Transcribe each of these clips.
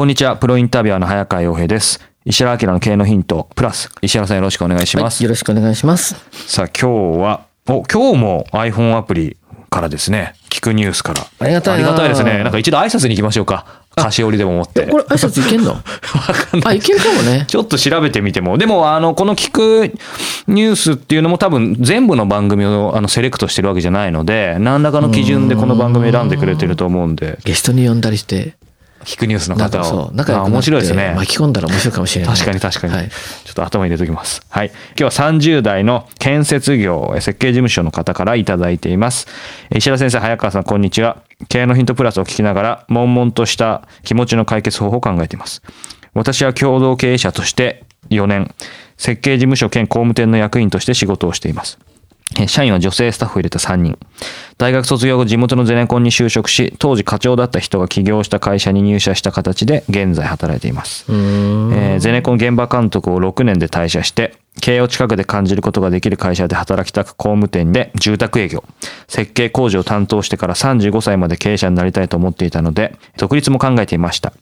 こんにちは、プロインタビュアーの早川洋平です。石原明の経営のヒント、プラス、石原さんよろしくお願いします。はい、よろしくお願いします。さあ、今日は、お、今日も iPhone アプリからですね、聞くニュースから。ありがたいなありがたいですね。なんか一度挨拶に行きましょうか。菓子折りでも持って。これ挨拶いけんの？わかんなあ、いいけるかもね。ちょっと調べてみても。でも、あの、この聞くニュースっていうのも多分全部の番組をあのセレクトしてるわけじゃないので、何らかの基準でこの番組選んでくれてると思うんで、ゲストに呼んだりして、聞くニュースの方を。かそう、仲良あく面白いですね。巻き込んだら面白いかもしれない。確かに確かに、はい。ちょっと頭に入れておきます。はい。今日は30代の建設業設計事務所の方からいただいています。石原先生、早川さん、こんにちは。経営のヒントプラスを聞きながら、悶々とした気持ちの解決方法を考えています。私は共同経営者として4年、設計事務所兼工務店の役員として仕事をしています。え社員は女性スタッフを入れた3人。大学卒業後地元のゼネコンに就職し、当時課長だった人が起業した会社に入社した形で現在働いています。えーゼネコン現場監督を6年で退社して、経営を近くで感じることができる会社で働きたく工務店で住宅営業、設計工事を担当してから35歳まで経営者になりたいと思っていたので、独立も考えていました。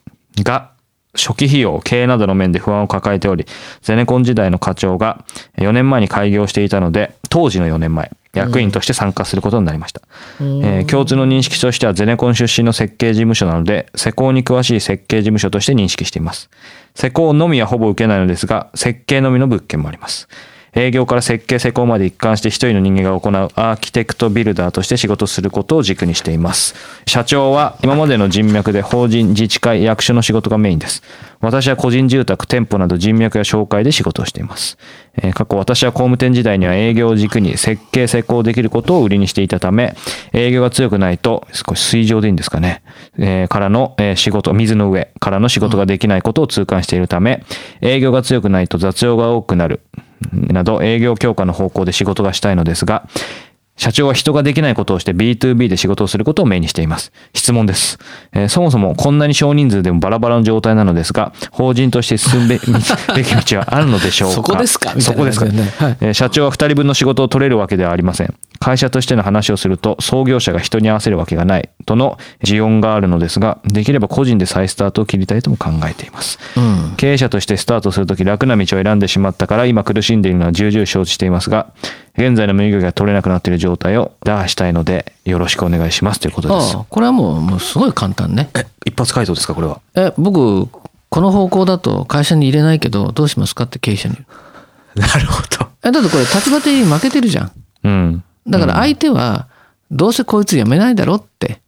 が、初期費用、経営などの面で不安を抱えており、ゼネコン時代の課長が4年前に開業していたので、当時の4年前、役員として参加することになりました。えー共通の認識としてはゼネコン出身の設計事務所なので、施工に詳しい設計事務所として認識しています。施工のみはほぼ受けないのですが、設計のみの物件もあります。営業から設計施工まで一貫して一人の人間が行うアーキテクトビルダーとして仕事することを軸にしています。社長は今までの人脈で法人、自治会、役所の仕事がメインです。私は個人住宅、店舗など人脈や紹介で仕事をしています。えー過去私は工務店時代には営業を軸に設計施工できることを売りにしていたため、営業が強くないと、少し水上でいいんですかね、えーからの、え仕事、水の上からの仕事ができないことを痛感しているため、営業が強くないと雑用が多くなる、など営業強化の方向で仕事がしたいのですが、社長は人ができないことをして B2B で仕事をすることをメインにしています。質問です。えーそもそもこんなに少人数でもバラバラの状態なのですが、法人として進むべ べき道はあるのでしょうか？そこですか？そこですか、ね。はい。えー社長は2人分の仕事を取れるわけではありません。会社としての話をすると、創業者が人に合わせるわけがないとの持論があるのですが、できれば個人で再スタートを切りたいとも考えています。うん。経営者としてスタートするとき楽な道を選んでしまったから今苦しんでいるのは重々承知していますが、現在の身動きが取れなくなっている状態を打破したいので、よろしくお願いしますということですあ。あ、これはもう、もうすごい簡単ね。一発回答ですか、これは？え、僕、この方向だと会社に入れないけど、どうしますかって経営者に。なるほど。え、だってこれ立場的に負けてるじゃん。うん。だから相手は、どうせこいつ辞めないだろって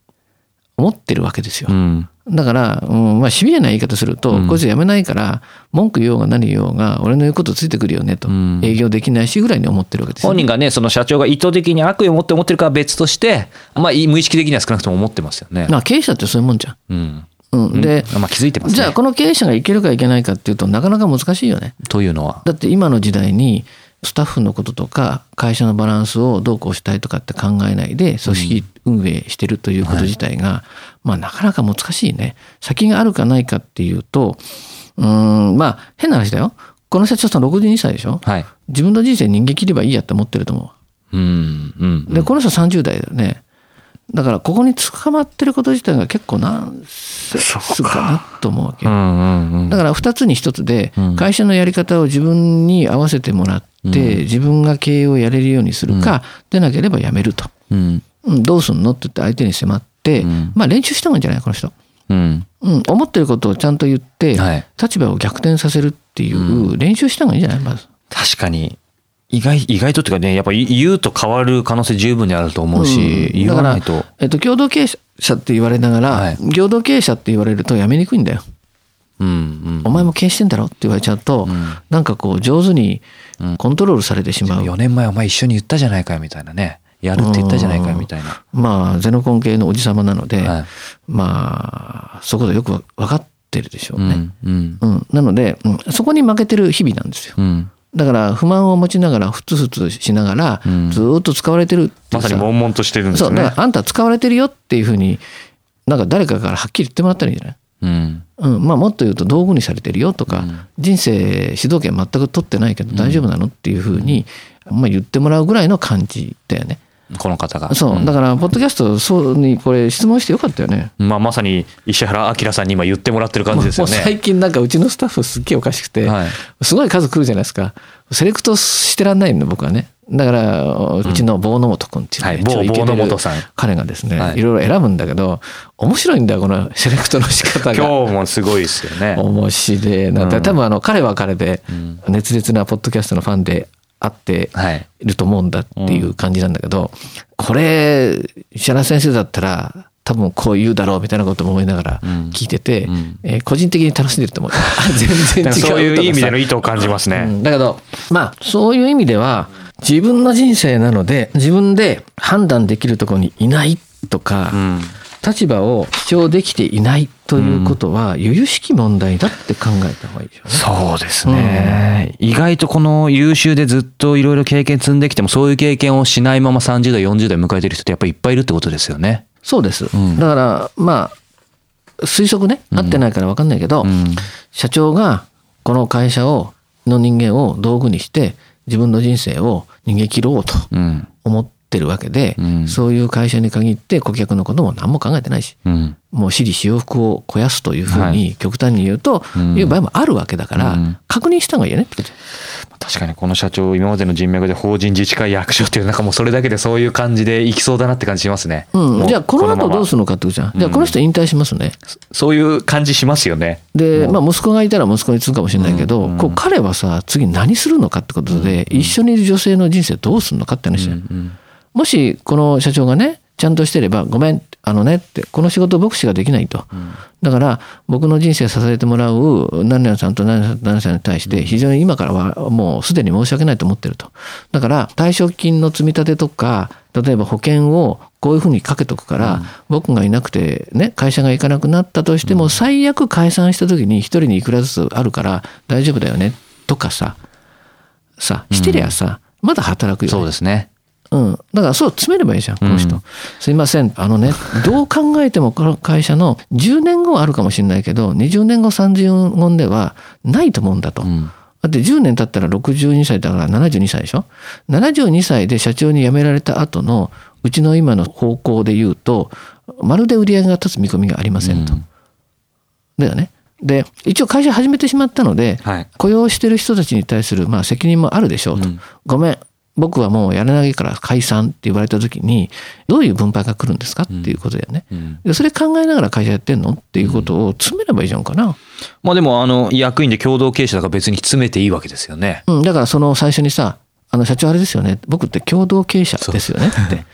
思ってるわけですよう。ん。だから、うん、まあシビアな言い方すると、こいつ辞めないから、文句言おうが何言おうが、俺の言うことついてくるよねと、ん営業できないしぐらいに思ってるわけですよ本人がね、その社長が意図的に悪意を持って思ってるかは別として、まあ、無意識的には少なくとも思ってますよね。まあ経営者ってそういうもんじゃん。うん。うん、で、まあ、気づいてますね。じゃあこの経営者がいけるかいけないかっていうとなかなか難しいよね。というのは。だって今の時代にスタッフのこととか会社のバランスをどうこうしたいとかって考えないで組織運営してるということ自体が、まあなかなか難しいね。先があるかないかっていうと、うーん、まあ変な話だよ。この社長さん62歳でしょ？はい。自分の人生人間切ればいいやって思ってると思うん。うんう。。で、この人30代だよね。だからここに捕まってること自体が結構なんせすかなと思うわけよ。うんうんうん。だから2つに1つで会社のやり方を自分に合わせてもらって自分が経営をやれるようにするかでなければやめると。うん。うんどうすんのって言って相手に迫ってまあ練習した方がいいんじゃないこの人。うん。うん、思ってることをちゃんと言って、はい立場を逆転させるっていう練習した方がいいんじゃないまず。確かに。意外、意外とっていうかね、やっぱり言うと変わる可能性十分にあると思うし、うん言わないと。えっと、共同経営者って言われながら、はい共同経営者って言われるとやめにくいんだよ。うんうん。お前も経営してんだろって言われちゃうと、んなんかこう上手にコントロールされてしまう。4年前お前一緒に言ったじゃないかよみたいなね。やるって言ったじゃないかよみたいな。まあ、ゼノコン系のおじさまなので、はいまあ、そこでよくわ分かってるでしょうね。うん。うん。うん。なので、うんそこに負けてる日々なんですよ。うん。だから、不満を持ちながら、ふつふつしながら、うんずーっと使われてるってまさに悶々としてるんですそう。だからあんた使われてるよっていうふうに、なんか誰かからはっきり言ってもらったらいいんじゃないうん。うん、まあもっと言うと道具にされてるよとか、人生主導権全く取ってないけど大丈夫なのっていうふうに、まあ言ってもらうぐらいの感じだよね。この方が。そう。だから、ポッドキャストそうにこれ質問してよかったよね。まあ、まさに石原明さんに今言ってもらってる感じですよね。最近なんかうちのスタッフすっげえおかしくて、はいすごい数来るじゃないですか。セレクトしてらんないの僕はね。だから、うちの坊野本君っていうね、はい超イケてる坊野本さん彼がですね、はいいろいろ選ぶんだけど、面白いんだよ、このセレクトの仕方が。今日もすごいですよね。面白いな、うん多分あの彼は彼でん熱烈なポッドキャストのファンであってはい。いると思うんだっていう感じなんだけど、これ石原先生だったら多分こう言うだろうみたいなことも思いながらうん聞いてて、うんえー個人的に楽しんでると思う 全然違うそういう意味での意図を感じますね。うんだけどまあそういう意味では自分の人生なので自分で判断できるところにいないとか、うん。立場を主張できていないということは、由々しき問題だって考えた方がいいでしょうね。そうですね。意外とこの優秀でずっといろいろ経験積んできても、そういう経験をしないまま30代、40代迎えてる人ってやっぱりいっぱいいるってことですよね。そうです。んだから、まあ、推測ね、合ってないから分かんないけど、うん。社長がこの会社を、の人間を道具にして、自分の人生を逃げ切ろうとうん。思ってるわけで、うん。そういう会社に限って顧客のことも何も考えてないし、うん。もう私利私欲を肥やすというふうはに極端に言うと、うん。いう場合もあるわけだから、うん。確認した方がいいよね確かにこの社長、今までの人脈で法人自治会役所っていう、なんかもうそれだけでそういう感じでいきそうだなって感じしますね。うん、じゃあこの後どうするのかってことじゃん。じゃあこの人引退しますね。そういう感じしますよね。で、まあ息子がいたら息子に継ぐかもしれないけど、こう彼はさ、次何するのかってことで、一緒にいる女性の人生どうするのかって話だよ。もしこの社長がね、ちゃんとしてれば、ごめん、あのねって、この仕事僕しかできないと。だから、僕の人生支えてもらう何々さんと何々さんと何々さんに対して、非常に今からはもうすでに申し訳ないと思ってると。だから、退職金の積み立てとか、例えば保険をこういうふうにかけとくから、僕がいなくてね、会社が行かなくなったとしても、最悪解散した時に一人にいくらずつあるから大丈夫だよね、とかさ、さ、してりゃさ、まだ働くよ、ね。そうですね。うん。だからそう詰めればいいじゃん、この人。すいません。あのね、どう考えてもこの会社の10年後はあるかもしれないけど、20年後、30年後ではないと思うんだと。んだって10年経ったら62歳だから72歳でしょ ?72 歳で社長に辞められた後のうちの今の方向で言うと、まるで売り上げが立つ見込みがありませんと。だよね。で、一応会社始めてしまったので、はい雇用してる人たちに対するまあ責任もあるでしょうと。ごめん。僕はもうやらないから解散って言われた時に、どういう分配が来るんですかっていうことだよね。でそれ考えながら会社やってんのっていうことを詰めればいいじゃんかな。まあでも、あの、役員で共同経営者だから別に詰めていいわけですよね。うん、だからその最初にさ、あの社長あれですよね。僕って共同経営者ですよねって。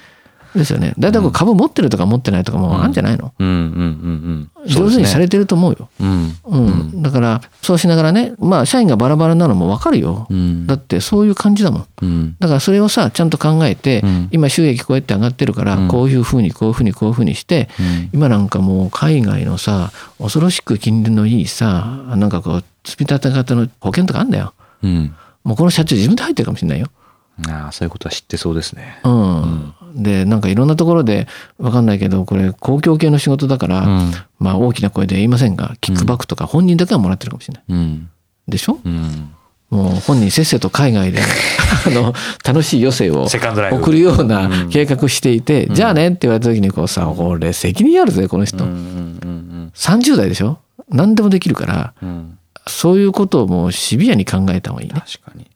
ですよね。だいたい株持ってるとか持ってないとかもあるんじゃないの、うんうんうんうん。上手にされてると思うよ。うん。うん。だから、そうしながらね、まあ、社員がバラバラなのもわかるよ。んだって、そういう感じだもん。うん。だからそれをさちゃんと考えて、ん今収益こうやって上がってるから、こういうふうにこういうふうにこういうふうにして、今なんかもう海外のさ恐ろしく金利のいいさなんかこう積み立て型の保険とかあんだようん。もうこの社長自分で入ってるかもしれないよ。ああ、そういうことは知ってそうですね。うんでなんかいろんなところでわかんないけどこれ公共系の仕事だから、んまあ大きな声で言いませんがキックバックとか本人だけはもらってるかもしれない。うん。でしょ、うん。もう本人せっせと海外で あの楽しい余生を送るような計画していて、じゃあねって言われた時にこうさ、これ責任あるぜ、この人。うんうん30代でしょ？何でもできるから、うんうん。そういうことをもうシビアに考えた方がいいね。確かに。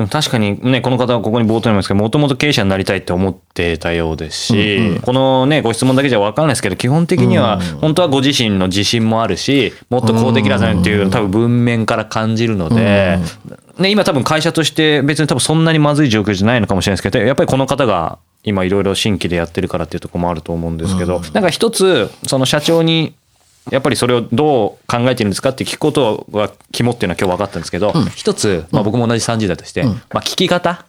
でも確かにね、この方はここに冒頭にも言いますけど、もともと経営者になりたいって思ってたようですし、うんうん。このね、ご質問だけじゃ分かんないですけど、基本的には、本当はご自身の自信もあるし、もっとこうできなさいっていう、多分文面から感じるので、ね、今多分会社として別に多分そんなにまずい状況じゃないのかもしれないですけど、やっぱりこの方が今いろいろ新規でやってるからっていうところもあると思うんですけど、なんか一つ、その社長にやっぱりそれをどう考えてるんですかって聞くことが肝っていうのは今日分かったんですけど、一つ、まあ、僕も同じ30代として、まあ、聞き方？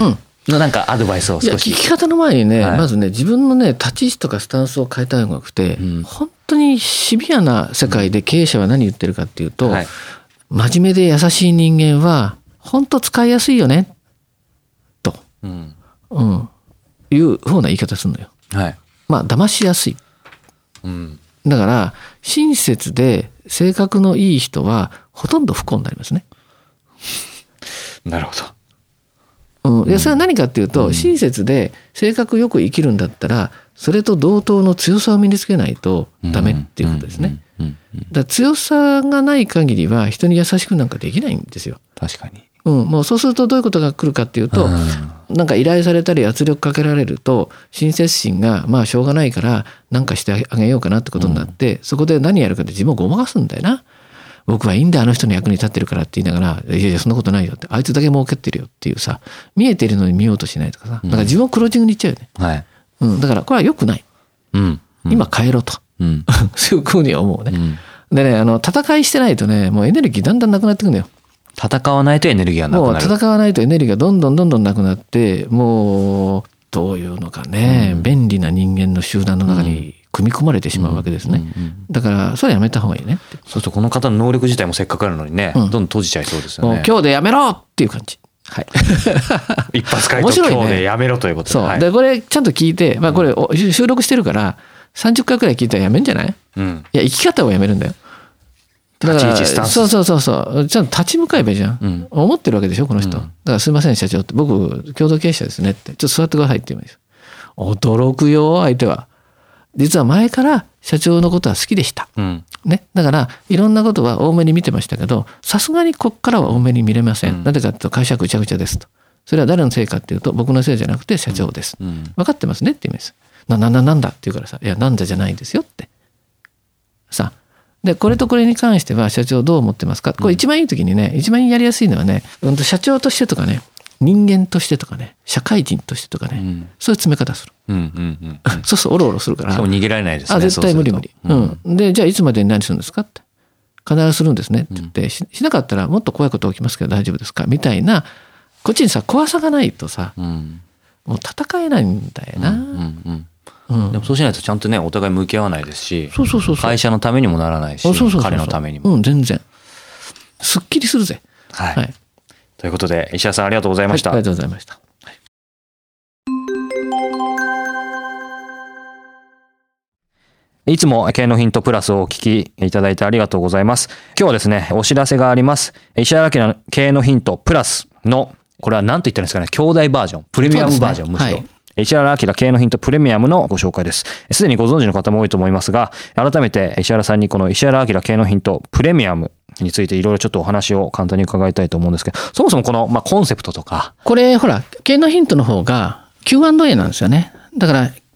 うん。のなんかアドバイスを少し。聞き方の前にね、はい。まずね自分のね立ち位置とかスタンスを変えたい方がよくて、ん。本当にシビアな世界で経営者は何言ってるかっていうと、はい。真面目で優しい人間は本当使いやすいよねと、うん。うん、いうふうな言い方するのよ。はい。まあ騙しやすい。うんだから親切で性格のいい人はほとんど不幸になりますね。なるほど。うん、いやそれは何かっていうと、親切で性格よく生きるんだったらそれと同等の強さを身につけないとダメっていうことですね。うん。うん。だ強さがない限りは人に優しくなんかできないんですよ。確かに。うん、もうそうするとどういうことが来るかっていうと、なんか依頼されたり圧力かけられると親切心がまあしょうがないから何かしてあげようかなってことになって、そこで何やるかって自分をごまかすんだよな。僕はいいんだあの人の役に立ってるからって言いながら「いやいやそんなことないよ」ってあいつだけ儲けてるよっていうさ見えてるのに見ようとしないとかさだから自分をクロージングにいっちゃうよね、はい。うん、だからこれは良くない。うん。今変えろと、うん。そういうふうには思うね、ん。でねあの戦いしてないとねもうエネルギーだんだんなくなってくんだよ戦わないとエネルギーがなもうくなる。戦わないとエネルギーがどんどんどんどんなくなってもうどういうのかね、便利な人間の集団の中に組み込まれてしまうわけですね、だからそれはやめた方がいいね。そうするとこの方の能力自体もせっかくあるのにね、うん。どんどん閉じちゃいそうですよね。もう今日でやめろっていう感じ。はい。一発回答ね。今日でやめろということで。そう、はい。でこれちゃんと聞いて、まあ、これお収録してるから30回くらい聞いたらやめんじゃない？うん。いや生き方をやめるんだよだからそうそうそうそう。ちゃんと立ち向かえばいいじゃん、うん。思ってるわけでしょこの人、だからすいません社長って。僕共同経営者ですねって。ちょっと座ってくださいって言うんです。驚くよ相手は。実は前から社長のことは好きでした。うん。ね、だからいろんなことは多めに見てましたけどさすがにこっからは多めに見れません、なぜかというと会社ぐちゃぐちゃですと。それは誰のせいかっていうと僕のせいじゃなくて社長です、ん。分かってますねって言うんです。ななななんだって言うからさ「いやなんだじゃないんですよ」って。さでこれとこれに関しては社長どう思ってますか？これ一番いい時にね一番やりやすいのはね、うん、と社長としてとかね人間としてとかね社会人としてとかね、んそういう詰め方する、うん。うん。うん。そうするとおろおろするからしかも逃げられないですね。あ絶対無理無理。そううん、でじゃあいつまでに何するんですかって必ずするんですねって言って、ししなかったらもっと怖いこと起きますけど大丈夫ですか？みたいなこっちにさ怖さがないとさうん。もう戦えないんだよな。でもそうしないとちゃんとね、お互い向き合わないですし、そうそうそう。会社のためにもならないし、彼のためにも。うん全然。すっきりするぜ。はい。はい。ということで、石田さんありがとうございました。はいありがとうございました。いつも経営のヒントプラスをお聞きいただいてありがとうございます。今日はですね、お知らせがあります。石原明の経営のヒントプラスの、これは何と言ったらいいんですかね、兄弟バージョン、プレミアムバージョン、むしろ。はい石原明経営のヒントプレミアムのご紹介です。すでにご存知の方も多いと思いますが、改めて石原さんにこの石原明経営のヒントプレミアムについていろいろちょっとお話を簡単に伺いたいと思うんですけど、そもそもこの、まあ、コンセプトとか、これほら経営のヒントの方が Q&A なんですよね。だから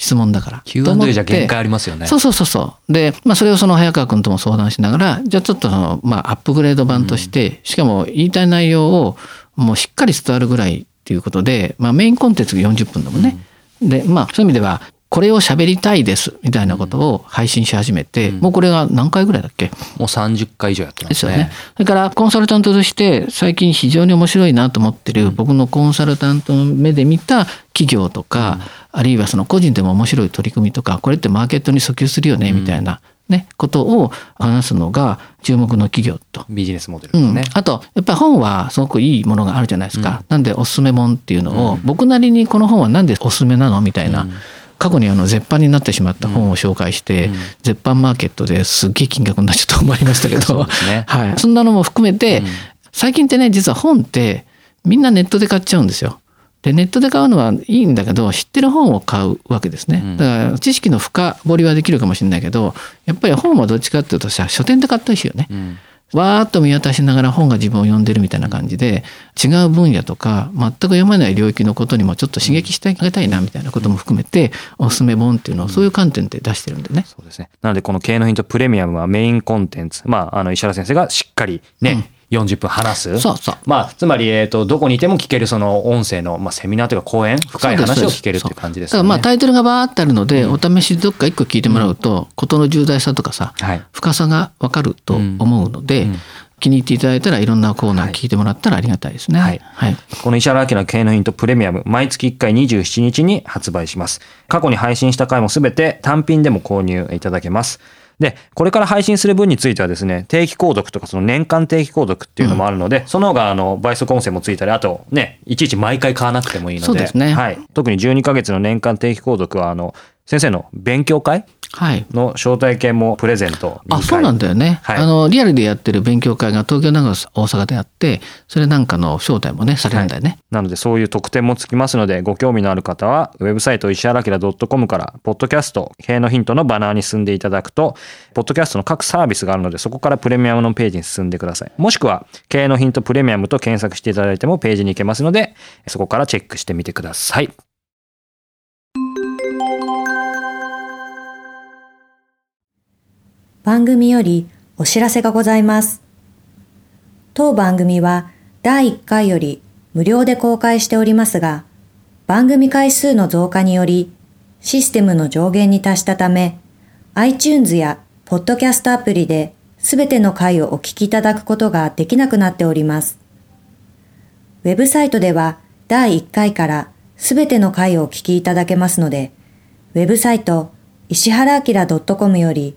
質問だから。Q&A てじゃ限界ありますよね。そうそうそうそう。で、まあそれをその早川君とも相談しながら、じゃあちょっとその、まあアップグレード版として、しかも言いたい内容をもうしっかり伝わるぐらいっていうことで、まあメインコンテンツが40分だもんね。で、まあそういう意味では、これを喋りたいですみたいなことを配信し始めて、もうこれが何回ぐらいだっけ？もう30回以上やってまですよね。ね。。それからコンサルタントとして最近非常に面白いなと思ってる僕のコンサルタントの目で見た企業とか、あるいはその個人でも面白い取り組みとかこれってマーケットに訴求するよねみたいなね、ことを話すのが注目の企業と。ビジネスモデルうんですね。、あとやっぱり本はすごくいいものがあるじゃないですか、なんでおすすめ本っていうのを、僕なりにこの本はなんでおすすめなのみたいな、過去にあの絶版になってしまった本を紹介して、絶版マーケットですっげえ金額になっちゃったと思いましたけど。そうですね。はい、そんなのも含めて、最近ってね実は本ってみんなネットで買っちゃうんですよ。でネットで買うのはいいんだけど知ってる本を買うわけですね。だから知識の深掘りはできるかもしれないけどやっぱり本はどっちかっていうとさ書店で買ったりしよね。うんわーっと見渡しながら本が自分を読んでるみたいな感じで違う分野とか全く読めない領域のことにもちょっと刺激してあげたいなみたいなことも含めておすすめ本っていうのをそういう観点で出してるんでね。そうですね。なので、この経営のヒントプレミアムはメインコンテンツ。まあ、あの、石原先生がしっかりね、40分話す。そうそうまあ、つまり、えっ、と、どこにいても聞けるその音声の、まあ、セミナーというか講演、深い話を聞けるっていう感じですよね。だからまあタイトルがバーってあるので、お試しでどっか一個聞いてもらうと、事の重大さとかさ、はい深さがわかると思うので、気に入っていただいたらいろんなコーナー聞いてもらったらありがたいですね。はいはい。この石原明の経営のヒントプレミアム、毎月1回27日に発売します。過去に配信した回もすべて単品でも購入いただけます。で、これから配信する分についてはですね、定期購読とかその年間定期購読っていうのもあるので、その方があの倍速音声もついたり、あとね、いちいち毎回買わなくてもいいので、そうですねはい。特に12ヶ月の年間定期購読は、あの、先生の勉強会？はい。の招待券もプレゼント2あ、回そうなんだよね。はいあの、リアルでやってる勉強会が東京、長野、大阪であって、それなんかの招待もね、されるんだよね。なのでそういう特典もつきますのでご興味のある方はウェブサイト石原明 .com からポッドキャスト経営のヒントのバナーに進んでいただくとポッドキャストの各サービスがあるのでそこからプレミアムのページに進んでくださいもしくは経営のヒントプレミアムと検索していただいてもページに行けますのでそこからチェックしてみてください番組よりお知らせがございます。当番組は第1回より無料で公開しておりますが、番組回数の増加によりシステムの上限に達したため、iTunes やポッドキャストアプリですべての回をお聞きいただくことができなくなっております。ウェブサイトでは第1回からすべての回をお聞きいただけますので、ウェブサイト石原明 .com より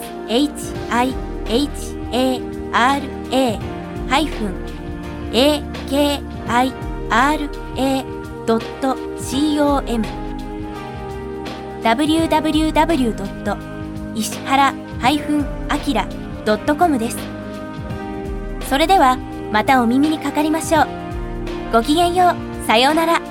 www.ishihara-akira.com www. 石原 -akira.com です。それではまたお耳にかかりましょう。ごきげんよう。さようなら。